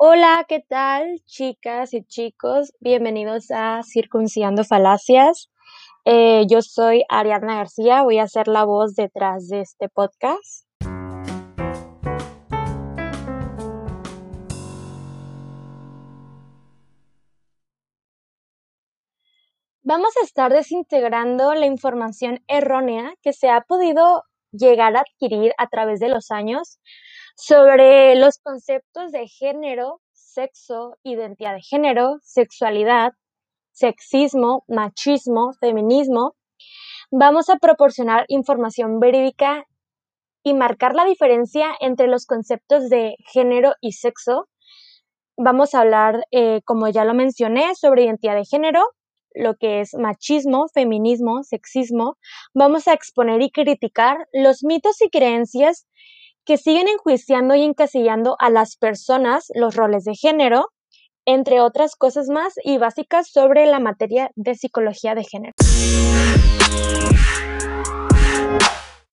Hola, ¿qué tal, chicas y chicos? Bienvenidos a Circuncidando Falacias. Eh, yo soy Ariadna García, voy a ser la voz detrás de este podcast. Vamos a estar desintegrando la información errónea que se ha podido llegar a adquirir a través de los años sobre los conceptos de género, sexo, identidad de género, sexualidad, sexismo, machismo, feminismo. Vamos a proporcionar información verídica y marcar la diferencia entre los conceptos de género y sexo. Vamos a hablar, eh, como ya lo mencioné, sobre identidad de género, lo que es machismo, feminismo, sexismo. Vamos a exponer y criticar los mitos y creencias que siguen enjuiciando y encasillando a las personas los roles de género, entre otras cosas más y básicas sobre la materia de psicología de género.